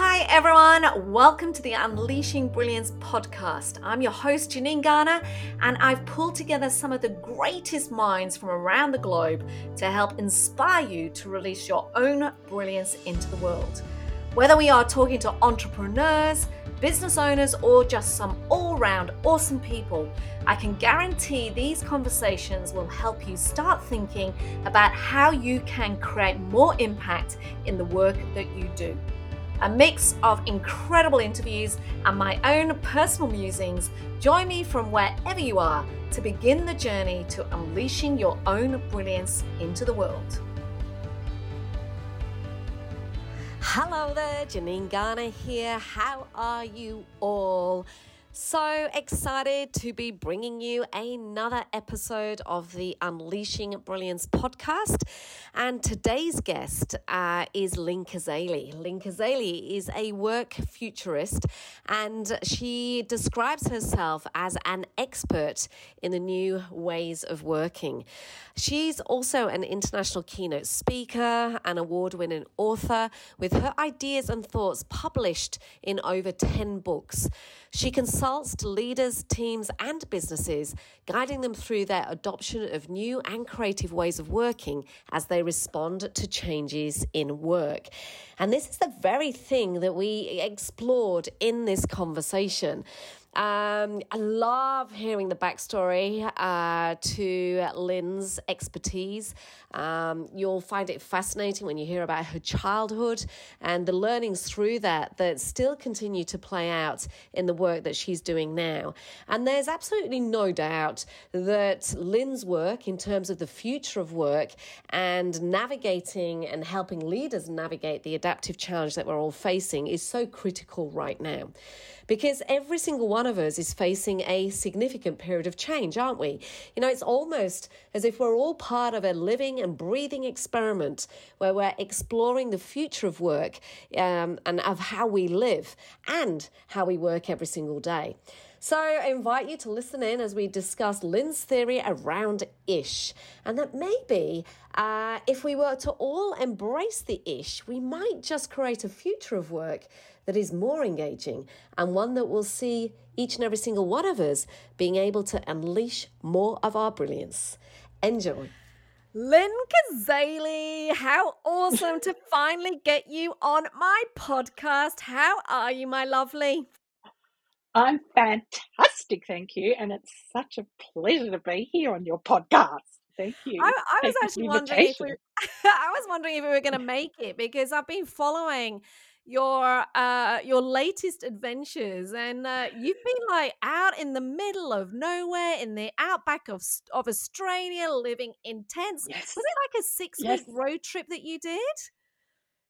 Hi, everyone. Welcome to the Unleashing Brilliance podcast. I'm your host, Janine Garner, and I've pulled together some of the greatest minds from around the globe to help inspire you to release your own brilliance into the world. Whether we are talking to entrepreneurs, business owners, or just some all round awesome people, I can guarantee these conversations will help you start thinking about how you can create more impact in the work that you do a mix of incredible interviews and my own personal musings. Join me from wherever you are to begin the journey to unleashing your own brilliance into the world. Hello there, Janine Garner here. How are you all? So excited to be bringing you another episode of the Unleashing Brilliance podcast. And today's guest uh, is Lynne Cazaly. Lynne Cazaly is a work futurist and she describes herself as an expert in the new ways of working. She's also an international keynote speaker, an award winning author, with her ideas and thoughts published in over 10 books. She consults to leaders, teams, and businesses, guiding them through their adoption of new and creative ways of working as they respond to changes in work. And this is the very thing that we explored in this conversation. Um, I love hearing the backstory uh, to Lynne's expertise. Um, you'll find it fascinating when you hear about her childhood and the learnings through that that still continue to play out in the work that she's doing now. And there's absolutely no doubt that Lynne's work, in terms of the future of work and navigating and helping leaders navigate the adaptive challenge that we're all facing, is so critical right now because every single one of us is facing a significant period of change, aren't we? You know, it's almost as if we're all part of a living and breathing experiment where we're exploring the future of work um, and of how we live and how we work every single day. So I invite you to listen in as we discuss Lynne's theory around ish, and that maybe uh, if we were to all embrace the ish, we might just create a future of work that is more engaging and one that will see each and every single one of us being able to unleash more of our brilliance. Enjoy. Lynne Cazaly, how awesome to finally get you on my podcast. How are you, my lovely? I'm fantastic, thank you. And it's such a pleasure to be here on your podcast. Thank you. I, I was actually wondering if we, I was wondering if we were going to make it because I've been following your uh your latest adventures and uh, you've been like out in the middle of nowhere in the outback of of Australia living in tents. Yes. was it like a 6 yes. week road trip that you did?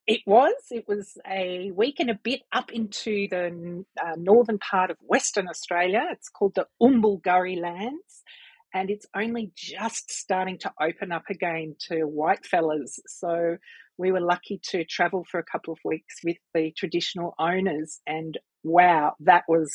It was. It was a week and a bit up into the uh, northern part of western australia. It's called the Umbulgurri lands and it's only just starting to open up again to white fellas. So we were lucky to travel for a couple of weeks with the traditional owners, and wow, that was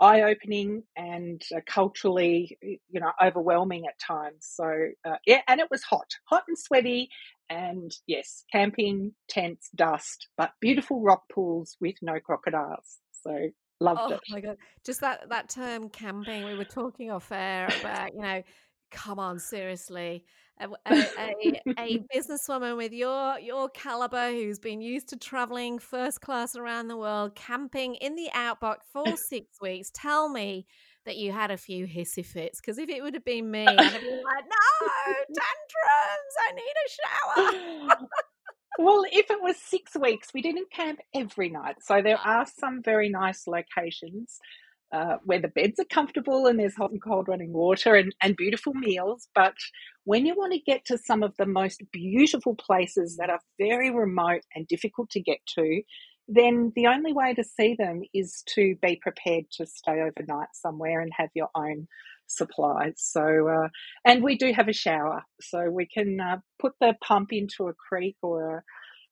eye opening and uh, culturally, you know, overwhelming at times. So, uh, yeah, and it was hot, hot and sweaty. And yes, camping, tents, dust, but beautiful rock pools with no crocodiles. So, loved oh, it. my God. Just that, that term camping, we were talking off air about, you know, come on, seriously a, a, a, businesswoman with your your caliber who's been used to traveling first class around the world, camping in the outback for six weeks. Tell me that you had a few hissy fits because if it would have been me, I'd have been like, "No tantrums! I need a shower." well, if it was six weeks, we didn't camp every night, so there ah. are some very nice locations. Uh, where the beds are comfortable and there's hot and cold running water and, and beautiful meals. But when you want to get to some of the most beautiful places that are very remote and difficult to get to, then the only way to see them is to be prepared to stay overnight somewhere and have your own supplies. So, uh, and we do have a shower, so we can uh, put the pump into a creek or a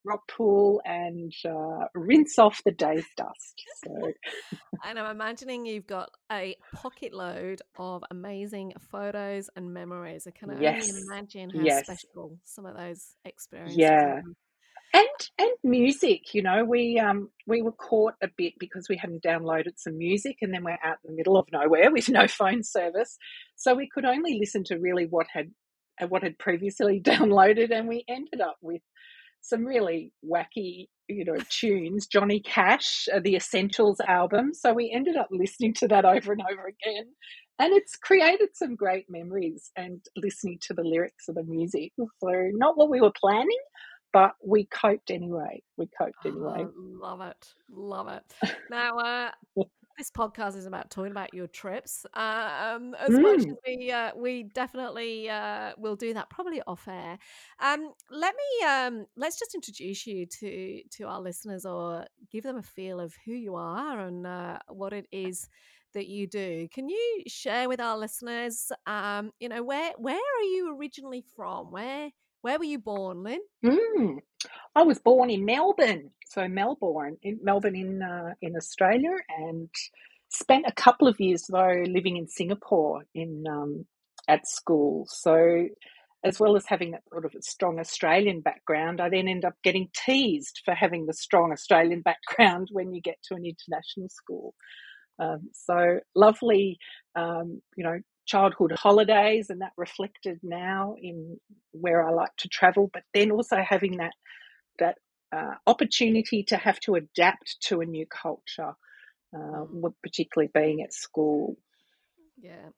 rock pool and uh, rinse off the day's dust. So. and I'm imagining you've got a pocket load of amazing photos and memories. I can only yes. imagine how yes. special some of those experiences yeah. are. and and music you know we um we were caught a bit because we hadn't downloaded some music and then we're out in the middle of nowhere with no phone service so we could only listen to really what had what had previously downloaded and we ended up with some really wacky you know tunes johnny cash uh, the essentials album so we ended up listening to that over and over again and it's created some great memories and listening to the lyrics of the music so not what we were planning but we coped anyway. We coped anyway. Oh, love it, love it. Now, uh, this podcast is about talking about your trips. Um, as mm. much as we uh, we definitely uh, will do that, probably off air. Um, let me um, let's just introduce you to to our listeners, or give them a feel of who you are and uh, what it is that you do. Can you share with our listeners, um, you know, where where are you originally from? Where where were you born, Lynne? Mm. I was born in Melbourne, so Melbourne, in Melbourne in uh, in Australia, and spent a couple of years though living in Singapore in um, at school. So, as well as having that sort of a strong Australian background, I then end up getting teased for having the strong Australian background when you get to an international school. Um, so lovely, um, you know, childhood holidays and that reflected now in where I like to travel, but then also having that that uh, opportunity to have to adapt to a new culture, uh, particularly being at school. Yeah,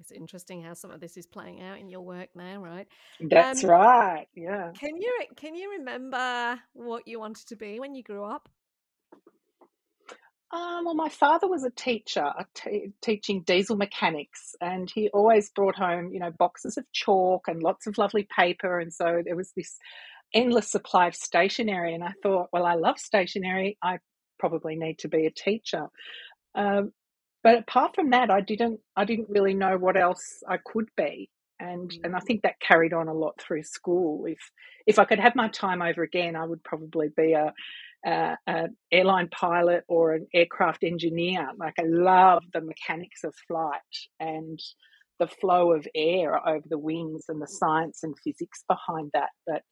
it's interesting how some of this is playing out in your work now, right? That's um, right. Yeah. Can you can you remember what you wanted to be when you grew up? Um, well, my father was a teacher, t- teaching diesel mechanics, and he always brought home, you know, boxes of chalk and lots of lovely paper. And so there was this endless supply of stationery. And I thought, well, I love stationery. I probably need to be a teacher. Um, but apart from that, I didn't. I didn't really know what else I could be, and and I mm. think that carried on a lot through school. If if I could have my time over again, I would probably be a uh, an airline pilot or an aircraft engineer. Like I love the mechanics of flight and the flow of air over the wings and the science and physics behind that. But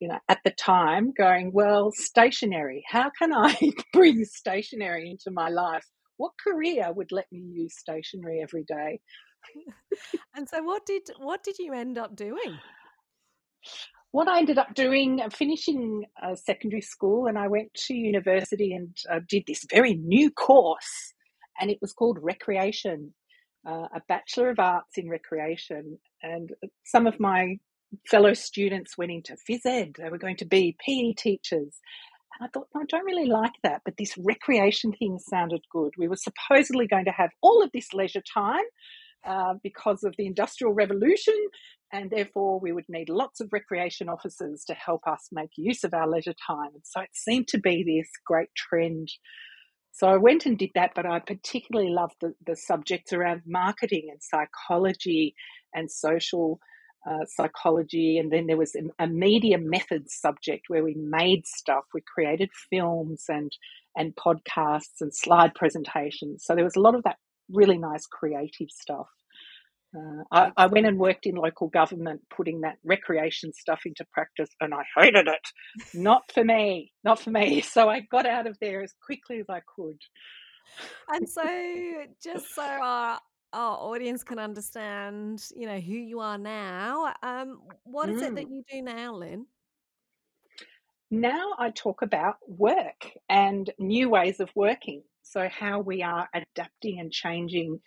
you know, at the time, going well, stationery. How can I bring stationery into my life? What career would let me use stationery every day? and so, what did what did you end up doing? What I ended up doing, uh, finishing uh, secondary school, and I went to university and uh, did this very new course, and it was called Recreation, uh, a Bachelor of Arts in Recreation. And some of my fellow students went into phys ed, they were going to be PE teachers. And I thought, no, I don't really like that, but this recreation thing sounded good. We were supposedly going to have all of this leisure time uh, because of the Industrial Revolution, and therefore we would need lots of recreation officers to help us make use of our leisure time. So it seemed to be this great trend. So I went and did that, but I particularly loved the, the subjects around marketing and psychology and social uh, psychology. And then there was a, a media methods subject where we made stuff. We created films and and podcasts and slide presentations. So there was a lot of that really nice creative stuff. Uh, I, I, went and worked in local government putting that recreation stuff into practice and I hated it. Not for me, not for me. So I got out of there as quickly as I could. And so, just so our, our audience can understand, you know, who you are now, um, what is mm. it that you do now, Lynne? Now I talk about work and new ways of working. So, how we are adapting and changing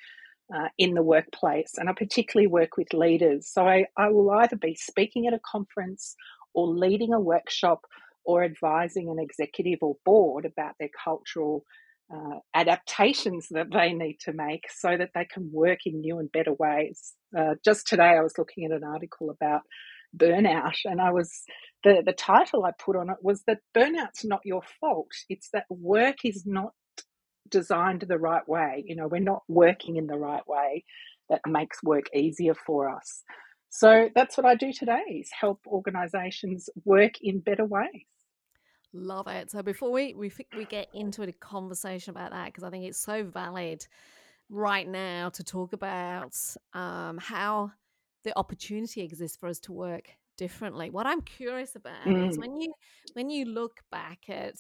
uh, in the workplace. And I particularly work with leaders. So, I, I will either be speaking at a conference or leading a workshop or advising an executive or board about their cultural uh, adaptations that they need to make so that they can work in new and better ways. Uh, just today, I was looking at an article about burnout, and I was the the title I put on it was that burnout's not your fault. It's that work is not designed the right way. You know, we're not working in the right way that makes work easier for us. So that's what I do today is help organizations work in better ways. Love it. So before we we we get into a conversation about that because I think it's so valid right now to talk about um, how the opportunity exists for us to work differently. What I'm curious about mm. is when you when you look back at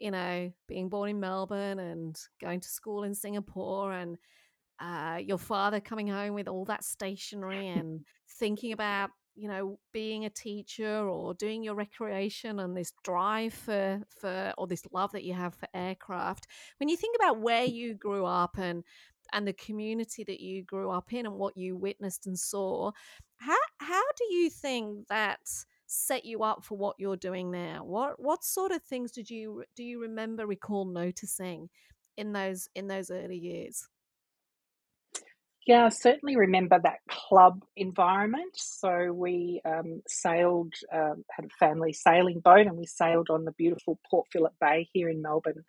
you know being born in Melbourne and going to school in Singapore and uh, your father coming home with all that stationery and thinking about you know being a teacher or doing your recreation and this drive for for or this love that you have for aircraft. When you think about where you grew up and and the community that you grew up in and what you witnessed and saw how how do you think that set you up for what you're doing now what what sort of things did you do you remember recall noticing in those in those early years yeah, I certainly remember that club environment. So we um, sailed, um, had a family sailing boat, and we sailed on the beautiful Port Phillip Bay here in Melbourne.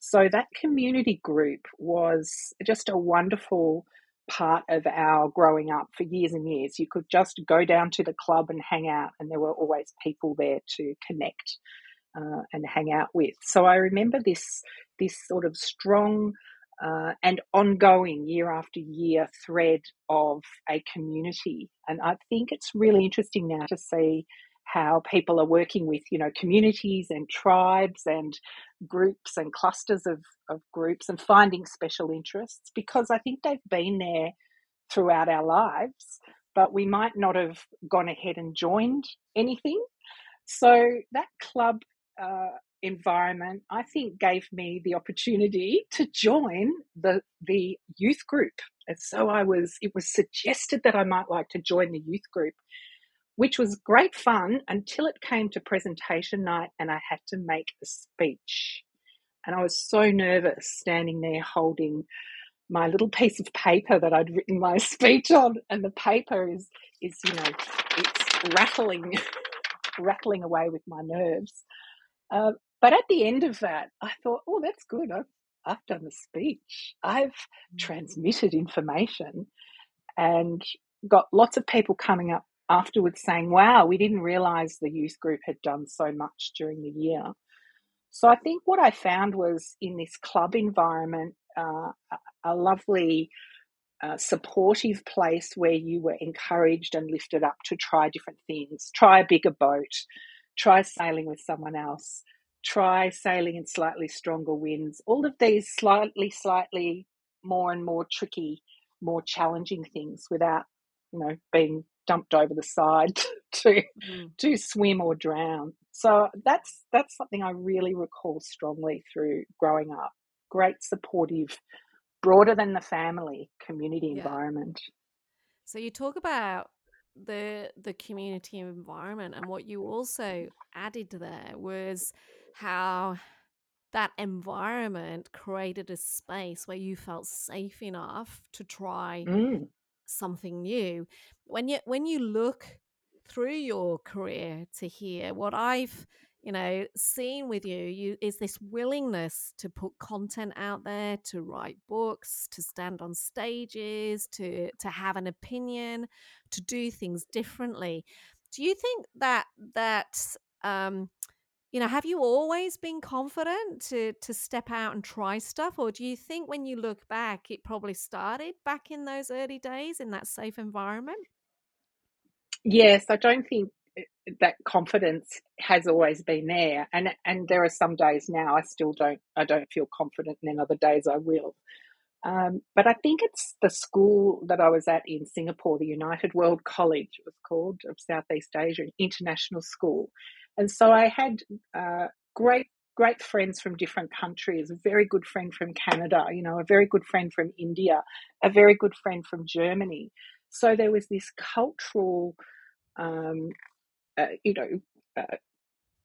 So that community group was just a wonderful part of our growing up for years and years. You could just go down to the club and hang out, and there were always people there to connect uh, and hang out with. So I remember this this sort of strong uh, and ongoing year after year thread of a community. And I think it's really interesting now to see how people are working with, you know, communities and tribes and groups and clusters of, of groups and finding special interests because I think they've been there throughout our lives, but we might not have gone ahead and joined anything. So that club uh, environment, I think gave me the opportunity to join the the youth group. And so I was it was suggested that I might like to join the youth group, which was great fun until it came to presentation night and I had to make a speech. And I was so nervous standing there holding my little piece of paper that I'd written my speech on and the paper is is you know it's rattling rattling away with my nerves. Uh, but at the end of that, I thought, oh, that's good. I've, I've done the speech, I've mm. transmitted information, and got lots of people coming up afterwards saying, wow, we didn't realize the youth group had done so much during the year. So I think what I found was in this club environment, uh, a lovely, uh, supportive place where you were encouraged and lifted up to try different things, try a bigger boat, try sailing with someone else, try sailing in slightly stronger winds. All of these slightly, slightly more and more tricky, more challenging things without, you know, being dumped over the side to mm. to swim or drown. So that's that's something I really recall strongly through growing up. Great supportive, broader than the family community yeah. environment. So you talk about the the community environment and what you also added there was how that environment created a space where you felt safe enough to try mm. Something new. When you when you look through your career to hear what i've you know seen with you you is this willingness to put content out there to write books to stand on stages to to have an opinion to do things differently. Do you think that that um you know have you always been confident to to step out and try stuff? Or do you think when you look back it probably started back in those early days in that safe environment? Yes i don't think eh, that confidence has always been there and and there are some days now i still don't i don't feel confident and then other days i will. Um, but I think it's the school that I was at in Singapore, the United World College, it was called, of Southeast Asia, an international school. And so I had uh, great, great friends from different countries, a very good friend from Canada, you know, a very good friend from India, a very good friend from Germany. So there was this cultural, um, uh, you know, uh,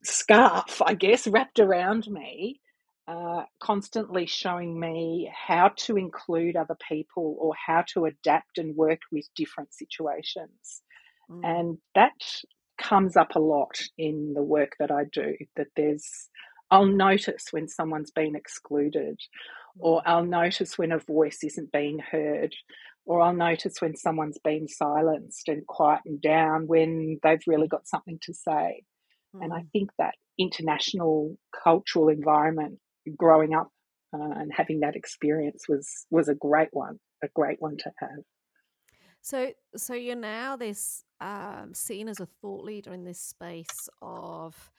scarf, I guess, wrapped around me, uh, constantly showing me how to include other people or how to adapt and work with different situations. Mm. And that comes up a lot in the work that I do that there's I'll notice when someone's been excluded or mm. I'll notice when a voice isn't being heard or I'll notice when someone's been silenced and quietened down when they've really got something to say. Mm. And I mm. think that international cultural environment growing up uh, and having that experience was was a great one, a great one to have. So, so you're now this um, seen as a thought leader in this space of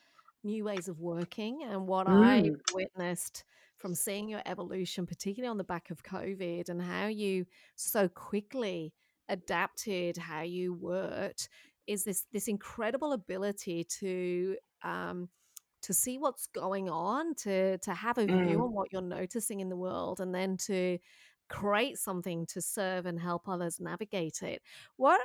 new ways of working and what Mm. I've witnessed from seeing your evolution, particularly on the back of COVID, and how you so quickly adapted how you worked, is this this incredible ability to um, to see what's going on, to to have a view Mm. on what you're noticing in the world, and then to create something to serve and help others navigate it. What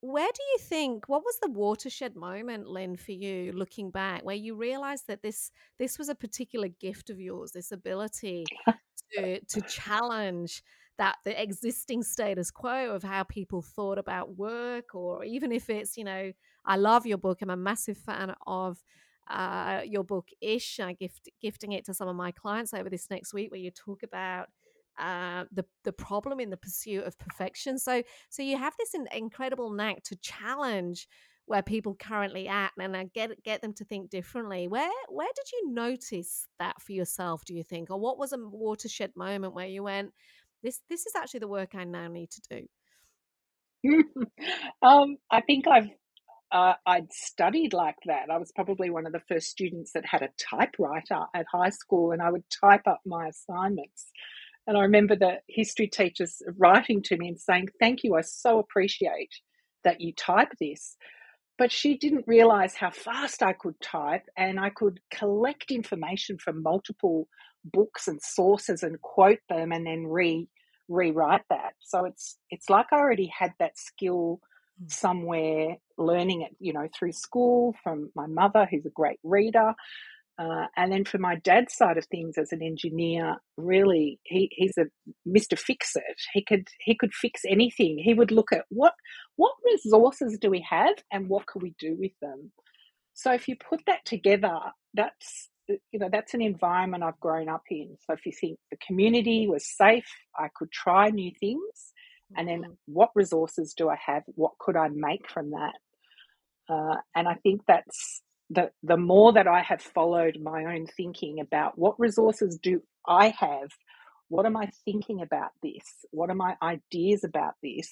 where do you think what was the watershed moment, Lynne, for you looking back, where you realized that this this was a particular gift of yours, this ability to to challenge that the existing status quo of how people thought about work or even if it's, you know, I love your book. I'm a massive fan of uh, your book ish i gift gifting it to some of my clients over this next week where you talk about uh, the the problem in the pursuit of perfection. So so you have this incredible knack to challenge where people currently at and uh, get get them to think differently. Where where did you notice that for yourself? Do you think, or what was a watershed moment where you went, this this is actually the work I now need to do? um, I think I've uh, I'd studied like that. I was probably one of the first students that had a typewriter at high school, and I would type up my assignments. And I remember the history teachers writing to me and saying, Thank you, I so appreciate that you type this. But she didn't realize how fast I could type and I could collect information from multiple books and sources and quote them and then re rewrite that. So it's it's like I already had that skill hmm. somewhere learning it, you know, through school from my mother, who's a great reader, uh, and then for my dad's side of things as an engineer, really he, he's a Mr. Fix It. He could he could fix anything. He would look at what what resources do we have and what can we do with them. So if you put that together, that's you know that's an environment I've grown up in. So if you think the community was safe, I could try new things, and then mm-hmm. what resources do I have? What could I make from that? Uh, and I think that's the the more that I have followed my own thinking about what resources do I have, what am I thinking about this? What are my ideas about this?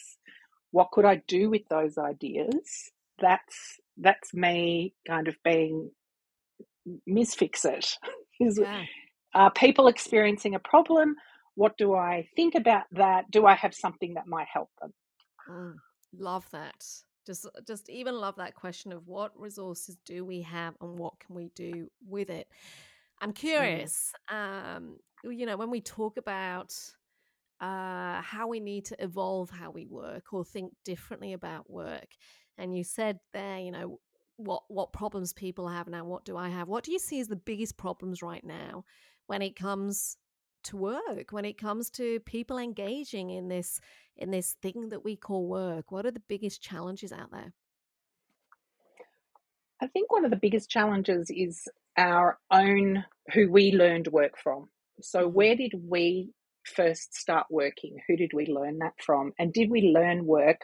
What could I do with those ideas? That's that's me kind of being misfix it. Is yeah. are people experiencing a problem? What do I think about that? Do I have something that might help them? Mm, love that just just even love that question of what resources do we have and what can we do with it i'm mm. curious um you know when we talk about uh how we need to evolve how we work or think differently about work and you said there you know what what problems people have now what do i have what do you see as the biggest problems right now when it comes to work when it comes to people engaging in this in this thing that we call work? What are the biggest challenges out there? I think one of the biggest challenges is our own who we learned work from. So mm-hmm. where did we first start working? Who did we learn that from? And did we learn work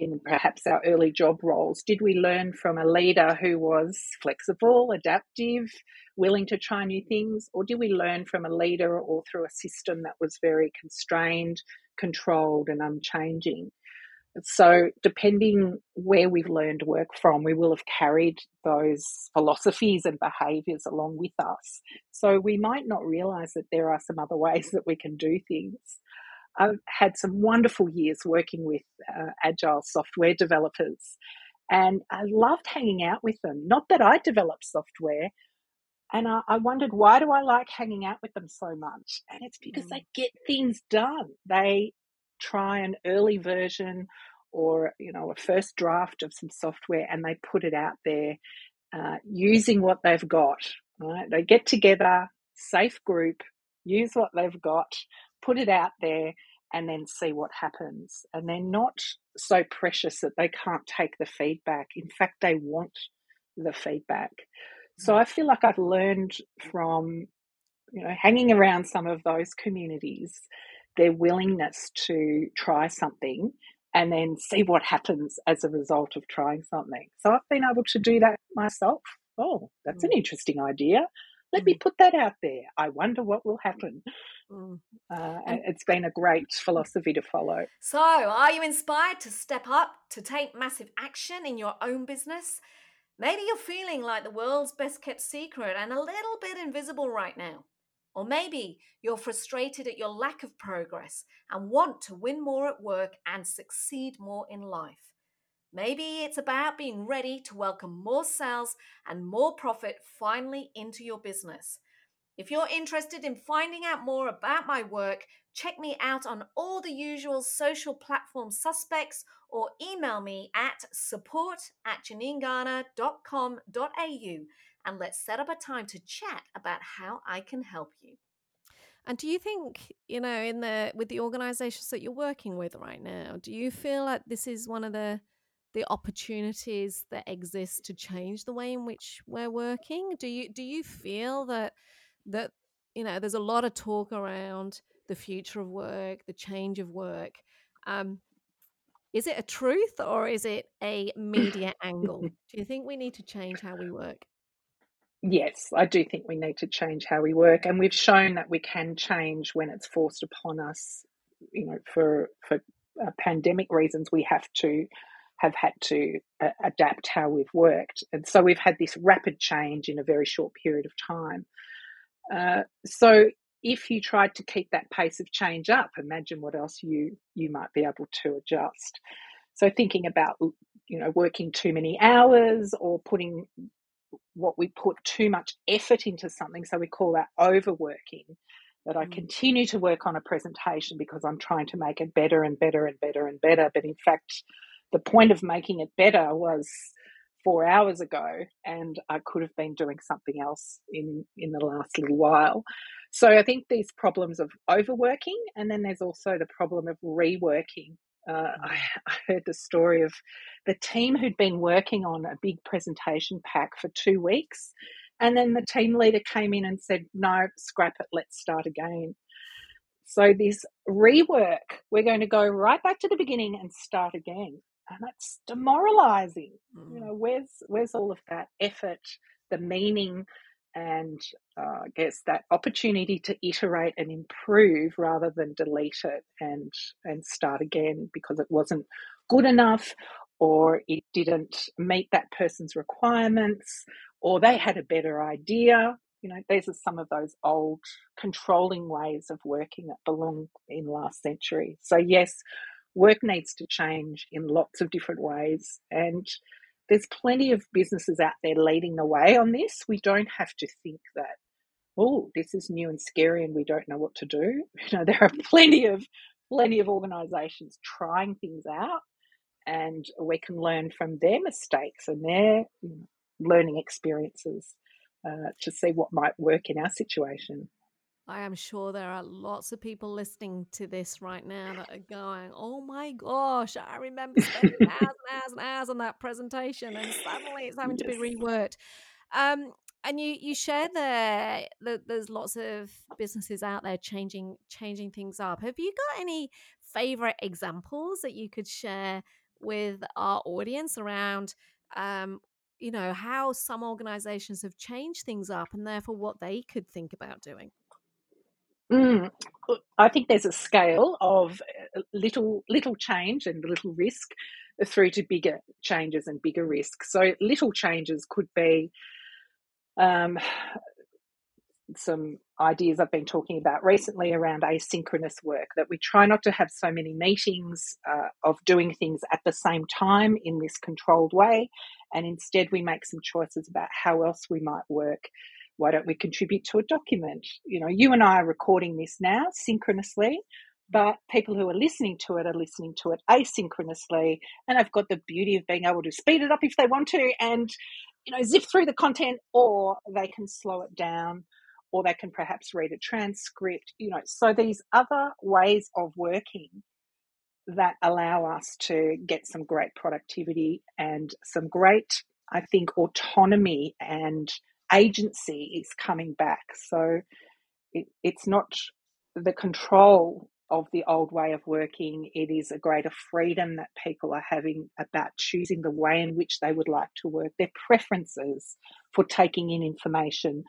in perhaps our early job roles? Did we learn from a leader who was flexible, adaptive, willing to try new things? Or did we learn from a leader or through a system that was very constrained, controlled, and unchanging? So, depending where we've learned work from, we will have carried those philosophies and behaviors along with us. So, we might not realize that there are some other ways that we can do things. I've had some wonderful years working with uh, agile software developers, and I loved hanging out with them. Not that I developed software, and I, I wondered why do I like hanging out with them so much? And it's because mm. they get things done. They try an early version or you know a first draft of some software, and they put it out there uh, using what they've got. Right? They get together, safe group, use what they've got, put it out there and then see what happens. And they're not so precious that they can't take the feedback. In fact, they want the feedback. So I feel like I've learned from, you know, hanging around some of those communities, their willingness to try something and then see what happens as a result of trying something. So I've been able to do that myself. Oh, that's an mm. interesting idea. Let me mm. put that out there. I wonder what will happen. Mm. Uh, it's been a great philosophy to follow. So, are you inspired to step up, to take massive action in your own business? Maybe you're feeling like the world's best kept secret and a little bit invisible right now. Or maybe you're frustrated at your lack of progress and want to win more at work and succeed more in life. Maybe it's about being ready to welcome more sales and more profit finally into your business. If you're interested in finding out more about my work, check me out on all the usual social platform suspects or email me at support at janinegarner.com.au and let's set up a time to chat about how I can help you. And do you think, you know, in the with the organizations that you're working with right now, do you feel like this is one of the the opportunities that exist to change the way in which we're working? Do you do you feel that that you know there's a lot of talk around the future of work, the change of work? Um, is it a truth or is it a media angle? Do you think we need to change how we work? Yes, I do think we need to change how we work, and we've shown that we can change when it's forced upon us. You know, for for uh, pandemic reasons, we have to have had to uh, adapt how we've worked, and so we've had this rapid change in a very short period of time. Uh, so, if you tried to keep that pace of change up, imagine what else you you might be able to adjust. So, thinking about you know working too many hours or putting what we put too much effort into something. So we call that overworking. That I mm. continue to work on a presentation because I'm trying to make it better and better and better and better. But in fact, the point of making it better was four hours ago, and I could have been doing something else in in the last little while. So I think these problems of overworking, and then there's also the problem of reworking. Uh, I, I, heard the story of the team who'd been working on a big presentation pack for two weeks. And then the team leader came in and said, No, scrap it, let's start again. So, this rework, we're going to go right back to the beginning and start again. And that's demoralizing. Mm. You know, where's where's all of that effort, the meaning, and uh, I guess that opportunity to iterate and improve rather than delete it and and start again because it wasn't good enough or it didn't meet that person's requirements or they had a better idea you know these are some of those old controlling ways of working that belong in last century so yes work needs to change in lots of different ways and there's plenty of businesses out there leading the way on this. We don't have to think that, oh, this is new and scary and we don't know what to do. You know, there are plenty of plenty of organizations trying things out and we can learn from their mistakes and their learning experiences uh, to see what might work in our situation. I am sure there are lots of people listening to this right now that are going, "Oh my gosh, I remember spending hours and hours and hours on that presentation, and suddenly it's having yes. to be reworked." Um, and you you share there that there's lots of businesses out there changing changing things up. Have you got any favorite examples that you could share with our audience around? Um, you know how some organizations have changed things up and therefore what they could think about doing Mm, I think there's a scale of uh, little little change and little risk through to bigger changes and bigger risks. So little changes could be um, some ideas I've been talking about recently around asynchronous work, that we try not to have so many meetings uh, of doing things at the same time in this controlled way, and instead we make some choices about how else we might work why don't we contribute to a document? You know, you and I are recording this now synchronously, but people who are listening to it are listening to it asynchronously, and they've got the beauty of being able to speed it up if they want to, and you know, zip through the content, or they can slow it down, or they can perhaps read a transcript. You know, so these other ways of working that allow us to get some great productivity and some great, I think, autonomy and agency is coming back. So it, it's not the control of the old way of working. It is a greater freedom that people are having about choosing the way in which they would like to work, their preferences for taking in information,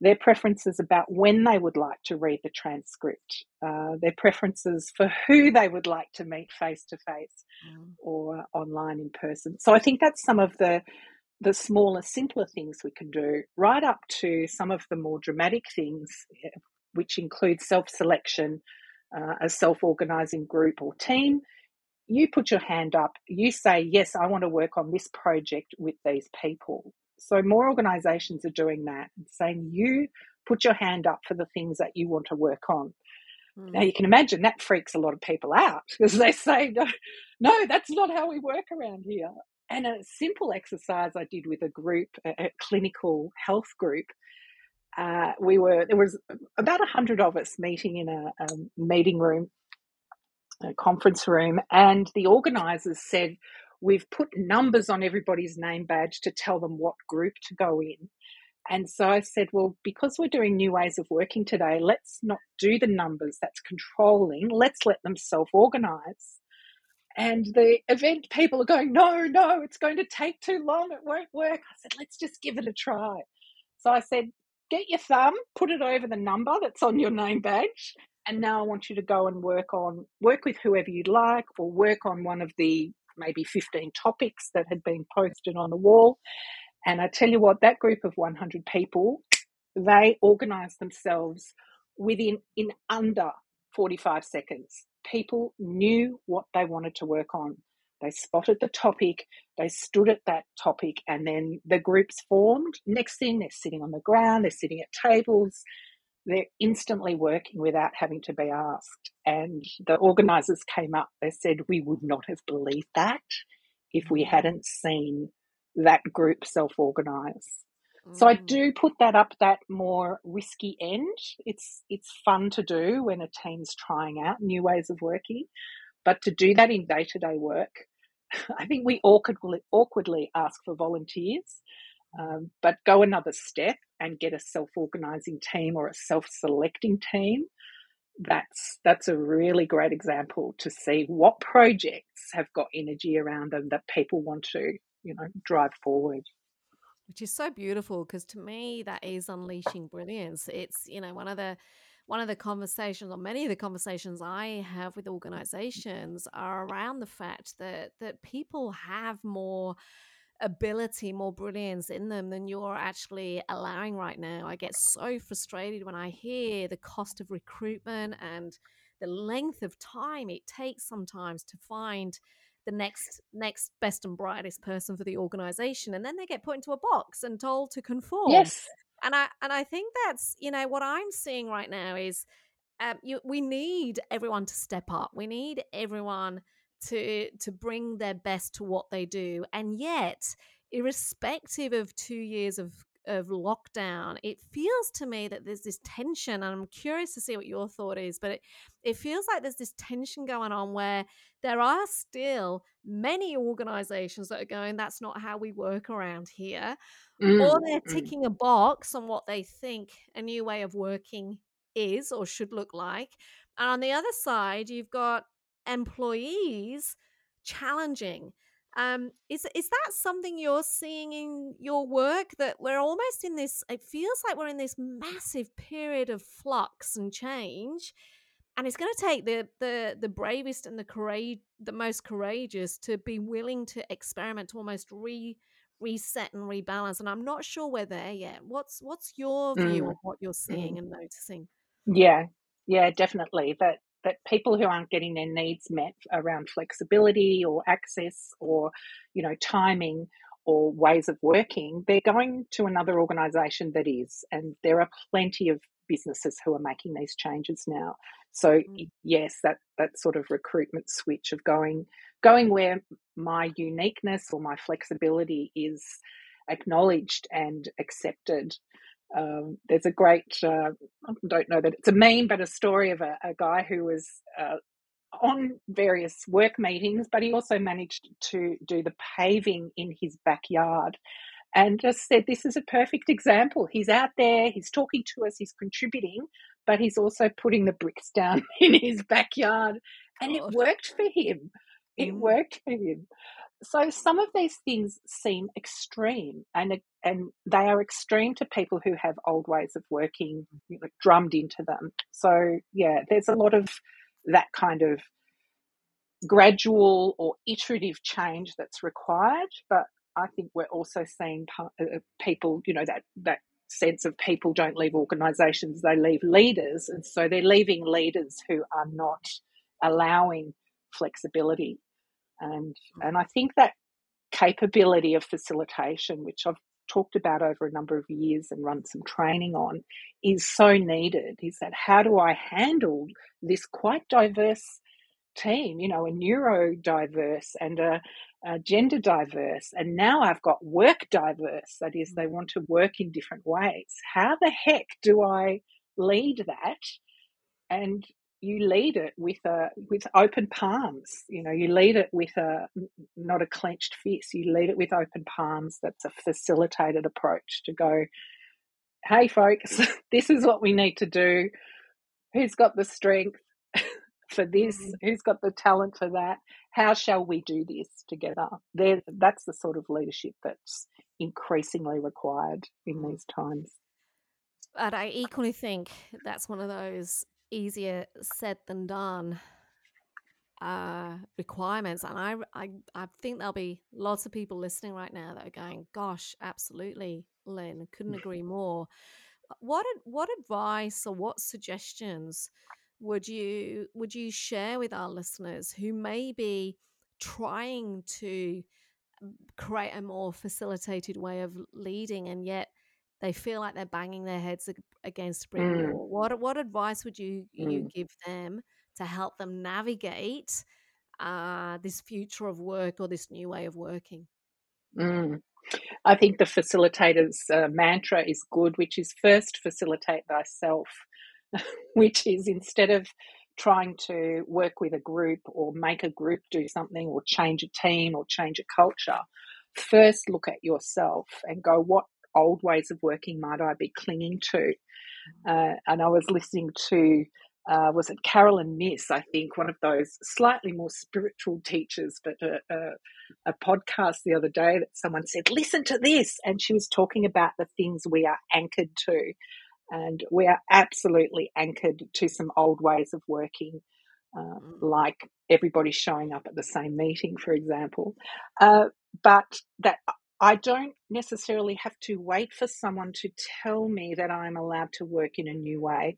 their preferences about when they would like to read the transcript, uh, their preferences for who they would like to meet face to face or online in person. So I think that's some of the the smaller, simpler things we can do, right up to some of the more dramatic things, eh, which include self selection, uh, a self organizing group or team. You put your hand up, you say, Yes, I want to work on this project with these people. So, more organizations are doing that and saying, You put your hand up for the things that you want to work on. Mm. Now, you can imagine that freaks a lot of people out because they say, no, no, that's not how we work around here. And a simple exercise I did with a group, a, clinical health group, uh, we were there was about a hundred of us meeting in a, a meeting room, a conference room, and the organisers said, "We've put numbers on everybody's name badge to tell them what group to go in." And so I said, well, because we're doing new ways of working today, let's not do the numbers that's controlling. Let's let them self organize. And the event people are going, no, no, it's going to take too long. It won't work. I said, let's just give it a try. So I said, get your thumb, put it over the number that's on your name badge. And now I want you to go and work on, work with whoever you'd like, or work on one of the maybe 15 topics that had been posted on the wall. And I tell you what, that group of 100 people, they organized themselves within in under 45 seconds. People knew what they wanted to work on. They spotted the topic, they stood at that topic, and then the groups formed. Next thing, they're sitting on the ground, they're sitting at tables, they're instantly working without having to be asked. And the organisers came up, they said, We would not have believed that if we mm. hadn't seen that group self organize. So I mm. do put that up that more risky end. It's it's fun to do when a team's trying out new ways of working, but to do that in day to day work, I think we awkwardly awkwardly ask for volunteers. Um, but go another step and get a self organizing team or a self selecting team. That's that's a really great example to see what projects have got energy around them that people want to you know drive forward which is so beautiful because to me that is unleashing brilliance. It's you know one of the one of the conversations or many of the conversations i have with organizations are around the fact that that people have more ability more brilliance in them than you're actually allowing right now. I get so frustrated when i hear the cost of recruitment and the length of time it takes sometimes to find the next next best and brightest person for the organization and then they get put into a box and told to conform. Yes. And i and i think that's you know what i'm seeing right now is um, you, we need everyone to step up. We need everyone to to bring their best to what they do. And yet irrespective of two years of of lockdown, it feels to me that there's this tension, and I'm curious to see what your thought is, but it, it feels like there's this tension going on where there are still many organizations that are going, that's not how we work around here. Mm, or they're mm. ticking a box on what they think a new way of working is or should look like. And on the other side, you've got employees challenging um, is is that something you're seeing in your work that we're almost in this? It feels like we're in this massive period of flux and change, and it's going to take the the the bravest and the courage, the most courageous, to be willing to experiment, to almost re reset and rebalance. And I'm not sure we're there yet. What's what's your view mm. of what you're seeing mm. and noticing? Yeah, yeah, definitely. That that people who aren't getting their needs met around flexibility or access or you know timing or ways of working they're going to another organization that is and there are plenty of businesses who are making these changes now so mm. yes that that sort of recruitment switch of going going where my uniqueness or my flexibility is acknowledged and accepted um, there's a great, uh, I don't know that it's a meme, but a story of a, a guy who was uh, on various work meetings, but he also managed to do the paving in his backyard and just said, This is a perfect example. He's out there, he's talking to us, he's contributing, but he's also putting the bricks down in his backyard. And it worked for him. It worked for him so some of these things seem extreme and and they are extreme to people who have old ways of working you know, drummed into them. So yeah there's a lot of that kind of gradual or iterative change that's required but I think we're also seeing uh, people, you know, that that sense of people don't leave organisations; they leave leaders, and so they're leaving leaders who are not allowing flexibility, and mm. and I think that capability of facilitation, which I've talked about over a number of years and run some training on, is so needed. Is that how do I handle this quite diverse team? You know, a neurodiverse and a, a gender diverse, and now I've got work diverse. That is, they mm. want to work in different ways. How the heck do I lead that? And you lead it with a with open palms you know you lead it with a not a clenched fist you lead it with open palms that's a facilitated approach to go hey folks this is what we need to do. Who's got the strength for this? Mm-hmm. who's got the talent for that? How shall we do this together? There that's the sort of leadership that's increasingly required in mm-hmm. these times. But I equally think that's one of those easier said than done uh, requirements. And I, I, I think there'll be lots of people listening right now that are going, "Gosh, absolutely, Lynne, couldn't mm. agree more." Uh, what what advice or what suggestions would you would you share with our listeners who may be trying to um, create a more facilitated way of leading and yet they feel like they're banging their heads against a brick mm. wall. What what advice would you mm. you give them to help them navigate uh, this future of work or this new way of working? Mm. I think the facilitator's uh, mantra is good, which is first facilitate thyself, which is instead of trying to work with a group or make a group do something or change a team or change a culture, first look at yourself and go, what old ways of working might I be clinging to? Uh, and I was listening to, uh, was it Caroline Myss, I think, one of those slightly more spiritual teachers, but a, a, a podcast the other day that someone said, listen to this. And she was talking about the things we are anchored to. And we are absolutely anchored to some old ways of working. Uh, like everybody showing up at the same meeting, for example. Uh, but that I don't necessarily have to wait for someone to tell me that I'm allowed to work in a new way.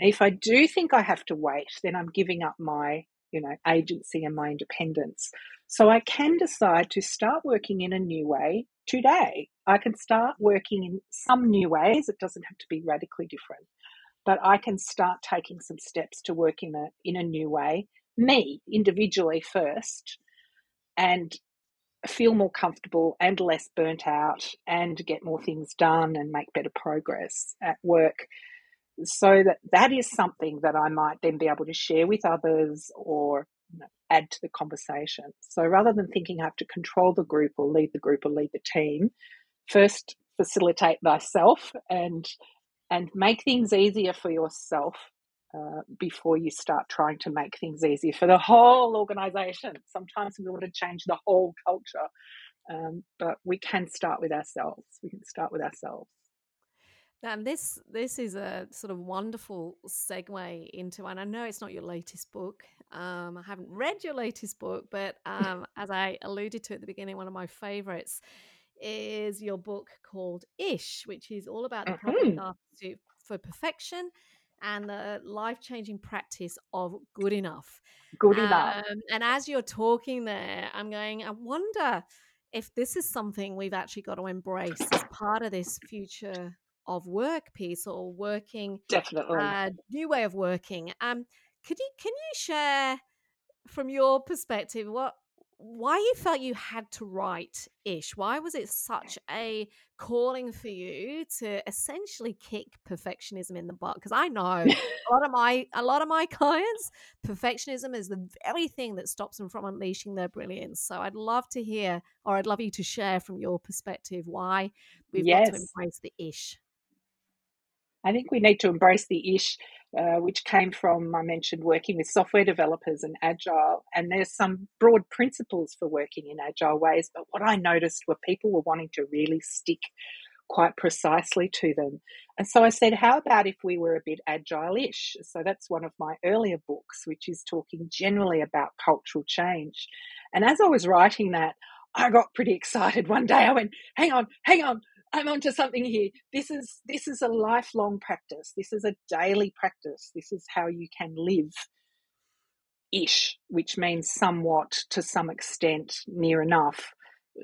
Mm. If I do think I have to wait, then I'm giving up my, you know, agency and my independence. So I can decide to start working in a new way today. I can start working in some new ways. It doesn't have to be radically different, but I can start taking some steps to work in a in a new way, me individually first, and feel more comfortable and less burnt out and get more things done and make better progress at work so that that is something that I might then be able to share with others or you know, add to the conversation. So rather than thinking I have to control the group or lead the group or lead the team, first facilitate thyself and and make things easier for yourself uh, before you start trying to make things easier for the whole organization. Sometimes we want to change the whole culture, um, but we can start with ourselves. We can start with ourselves. And this this is a sort of wonderful segue into, and I know it's not your latest book. Um, I haven't read your latest book, but um, as I alluded to at the beginning, one of my favorites is your book called Ish, which is all about the mm-hmm. problem for perfection and the life changing practice of good enough. Good enough. Um, and as you're talking there, I'm going, I wonder if this is something we've actually got to embrace as part of this future of work piece or working definitely uh, new way of working um could you can you share from your perspective what why you felt you had to write ish? Why was it such a calling for you to essentially kick perfectionism in the butt? Because i know a lot of my a lot of my clients perfectionism is the very thing that stops them from unleashing their brilliance. So i'd love to hear or i'd love you to share from your perspective why we've yes. got to embrace the ish. I think we need to embrace the ish, uh, which came from, I mentioned, working with software developers and agile. And there's some broad principles for working in agile ways. But what I noticed were people were wanting to really stick quite precisely to them. And so I said, how about if we were a bit agile ish? So that's one of my earlier books, which is talking generally about cultural change. And as I was writing that, I got pretty excited one day. I went, hang on, hang on, I'm onto something here. This is this is a lifelong practice. This is a daily practice. This is how you can live ish, which means somewhat to some extent, near enough.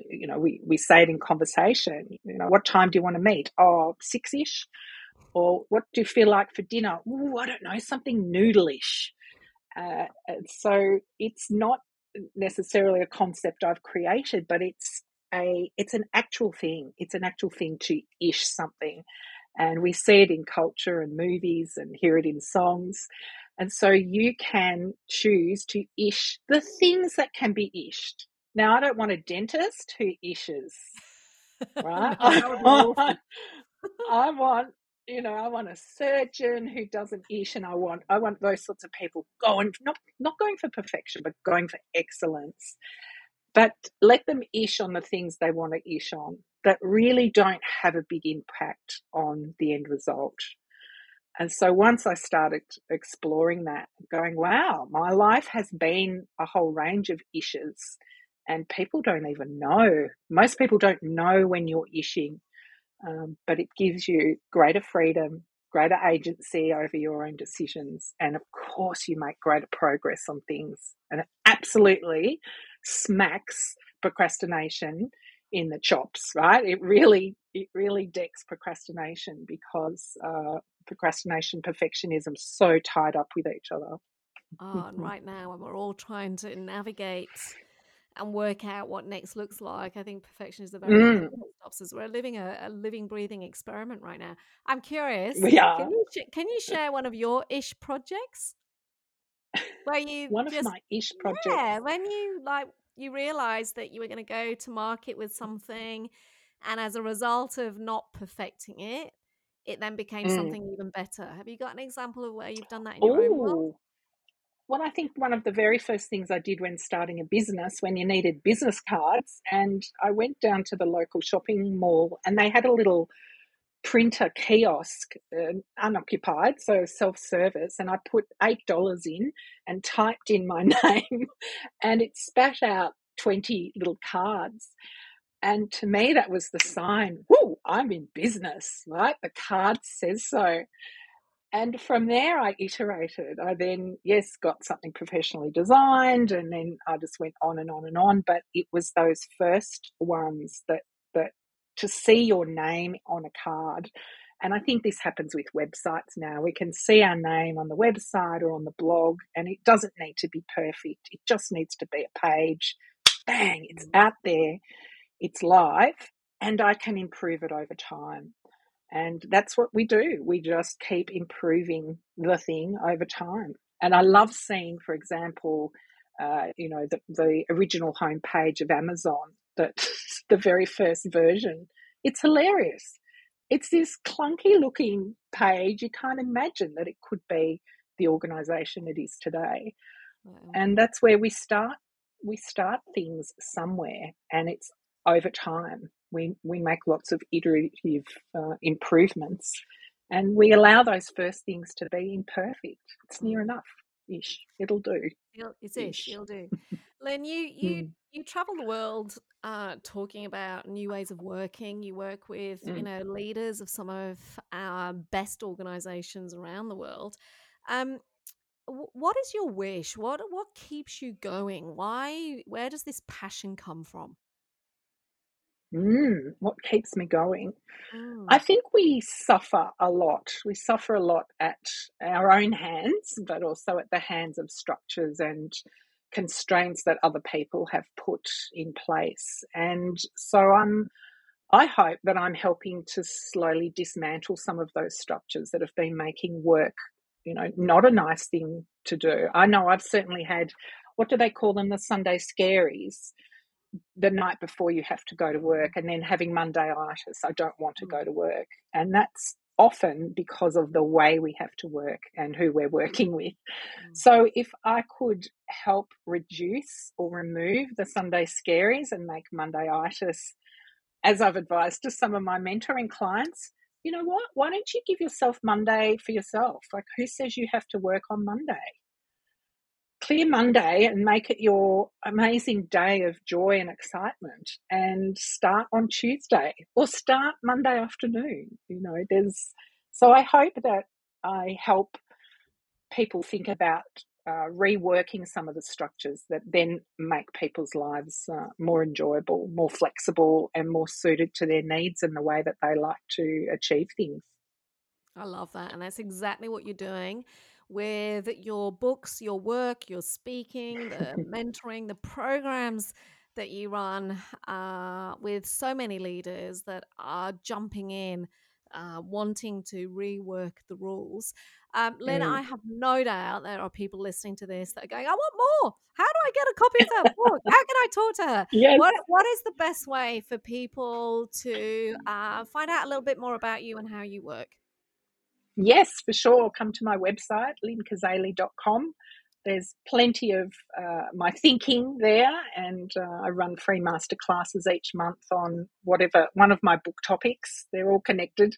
You know, we, we say it in conversation. You know, what time do you want to meet? Oh, six ish. Or what do you feel like for dinner? Ooh, I don't know, something noodleish. Uh, so it's not necessarily a concept I've created, but it's a it's an actual thing. It's an actual thing to ish something. And we see it in culture and movies and hear it in songs. And so you can choose to ish the things that can be ished. Now, I don't want a dentist who ishes, right? I, want, I want, you know, I want a surgeon who doesn't ish, and I want, I want those sorts of people going, not not going for perfection, but going for excellence but let them ish on the things they want to ish on that really don't have a big impact on the end result. And so once I started exploring that, going, wow, my life has been a whole range of ishes, and people don't even know. Most people don't know when you're ishing, um, but it gives you greater freedom, greater agency over your own decisions. And of course, you make greater progress on things. And absolutely smacks procrastination in the chops, right? It really, it really decks procrastination because uh, procrastination, perfectionism, so tied up with each other. Oh, and right now, when we're all trying to navigate and work out what next looks like, I think perfection is the very mm. stops us. We're living a, a, living, breathing experiment right now. I'm curious. We are. Can you, can you share one of your ish projects? Where you one just, of my ish projects. Yeah, when you like you realized that you were going to go to market with something and as a result of not perfecting it it then became mm. something even better have you got an example of where you've done that in your Ooh. own world well, I think one of the very first things I did when starting a business, when you needed business cards, and I went down to the local shopping mall and they had a little printer kiosk, uh, unoccupied, so self service, and I put $8 in and typed in my name, and it spat out 20 little cards. And to me, that was the sign, whoo, I'm in business, right? The card says so. And from there, I iterated. I then, yes, got something professionally designed, and then I just went on and on and on. But it was those first ones that to see your name on a card. And I think this happens with websites now. We can see our name on the website or on the blog, and it doesn't need to be perfect. It just needs to be a page. Bang, it's mm. out there, it's live, and I can improve it over time. And that's what we do. We just keep improving the thing over time. And I love seeing, for example, uh, you know, the, the original homepage of Amazon that the very first version. It's hilarious. It's this clunky looking page. You can't imagine that it could be the organization it is today. Wow. And that's where we start we start things somewhere and it's over time. We we make lots of iterative uh, improvements and we allow those first things to be imperfect. It's near enough ish. It'll do. It's ish. It'll do. Len, you you mm. You travel the world uh, talking about new ways of working. You work with mm. you know leaders of some of our best organizations around the world. Um, what is your wish? What what keeps you going? Why? Where does this passion come from? Mm, what keeps me going? Mm. I think we suffer a lot. We suffer a lot at our own hands, but also at the hands of structures and constraints that other people have put in place. And so I'm I hope that I'm helping to slowly dismantle some of those structures that have been making work, you know, not a nice thing to do. I know I've certainly had what do they call them the Sunday scaries the night before you have to go to work and then having Mondayitis. I don't want to hmm. go to work. And that's often because of the way we have to work and who we're working with. Mm. So if I could help reduce or remove the Sunday scaries and make Mondayitis, as I've advised to some of my mentoring clients, you know what? Why don't you give yourself Monday for yourself? Like, who says you have to work on Monday? Clear Monday and make it your amazing day of joy and excitement and start on Tuesday or start Monday afternoon. You know, there's so I hope that I help people think about uh, reworking some of the structures that then make people's lives uh, more enjoyable, more flexible, and more suited to their needs and the way that they like to achieve things. I love that. And that's exactly what you're doing with your books, your work, your speaking, the mentoring, the programs that you run uh, with so many leaders that are jumping in, uh, wanting to rework the rules. Um, Len, mm. I have no doubt there are people listening to this that are going, I want more. How do I get a copy of that book? How can I talk to her? Yes. What, what is the best way for people to uh, find out a little bit more about you and how you work? Yes, for sure. Come to my website, lynnecazaly.com. There's plenty of uh, my thinking there, and uh, I run free masterclasses each month on whatever one of my book topics. They're all connected.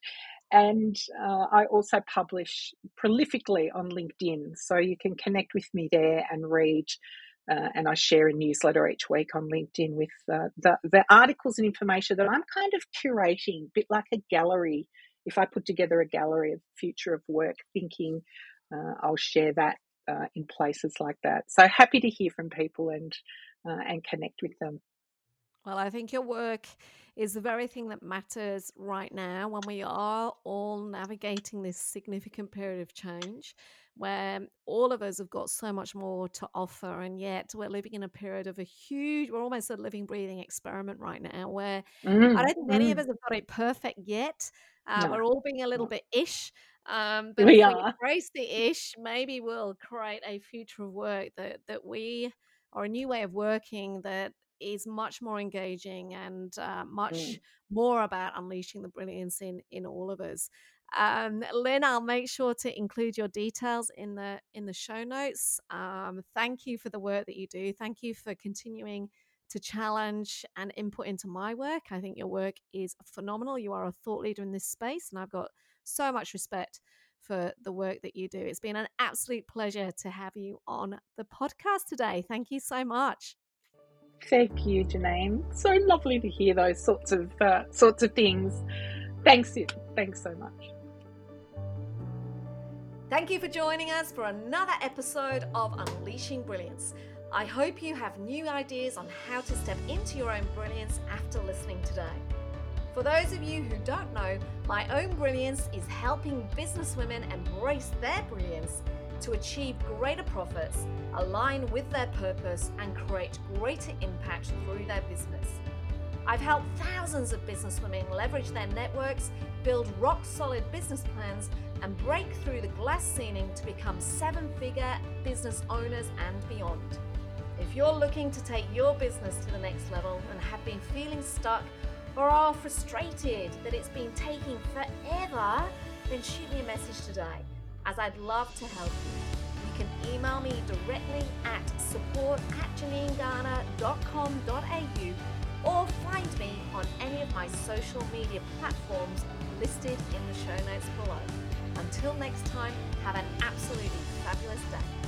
And uh, I also publish prolifically on LinkedIn, so you can connect with me there and read. Uh, and I share a newsletter each week on LinkedIn with uh, the, the articles and information that I'm kind of curating, a bit like a gallery if I put together a gallery of future of work thinking, uh, I'll share that uh, in places like that. So happy to hear from people and uh, and connect with them. Well, I think your work is the very thing that matters right now when we are all navigating this significant period of change where all of us have got so much more to offer and yet we're living in a period of a huge we're almost a living breathing experiment right now where mm, i don't think mm. any of us have got it perfect yet uh, no, we're all being a little bit ish. Um, but we if are. we embrace the ish, maybe we'll create a future of work that, that we, or a new way of working that is much more engaging and uh, much mm. more about unleashing the brilliance in, in all of us. Um, Lynne, I'll make sure to include your details in the in the show notes. Um, thank you for the work that you do. Thank you for continuing to challenge and input into my work. I think your work is phenomenal. You are a thought leader in this space, and I've got so much respect for the work that you do. It's been an absolute pleasure to have you on the podcast today. Thank you so much. Thank you, Janine. So lovely to hear those sorts of uh, sorts of things. Thanks, thanks so much. Thank you for joining us for another episode of Unleashing Brilliance. I hope you have new ideas on how to step into your own brilliance after listening today. For those of you who don't know, my own brilliance is helping businesswomen embrace their brilliance to achieve greater profits, align with their purpose, and create greater impact through their business. I've helped thousands of businesswomen leverage their networks, build rock solid business plans, and break through the glass ceiling to become seven figure business owners and beyond. If you're looking to take your business to the next level and have been feeling stuck or are frustrated that it's been taking forever, then shoot me a message today as I'd love to help you. You can email me directly at support at janinegarner.com.au or find me on any of my social media platforms listed in the show notes below. Until next time, have an absolutely fabulous day.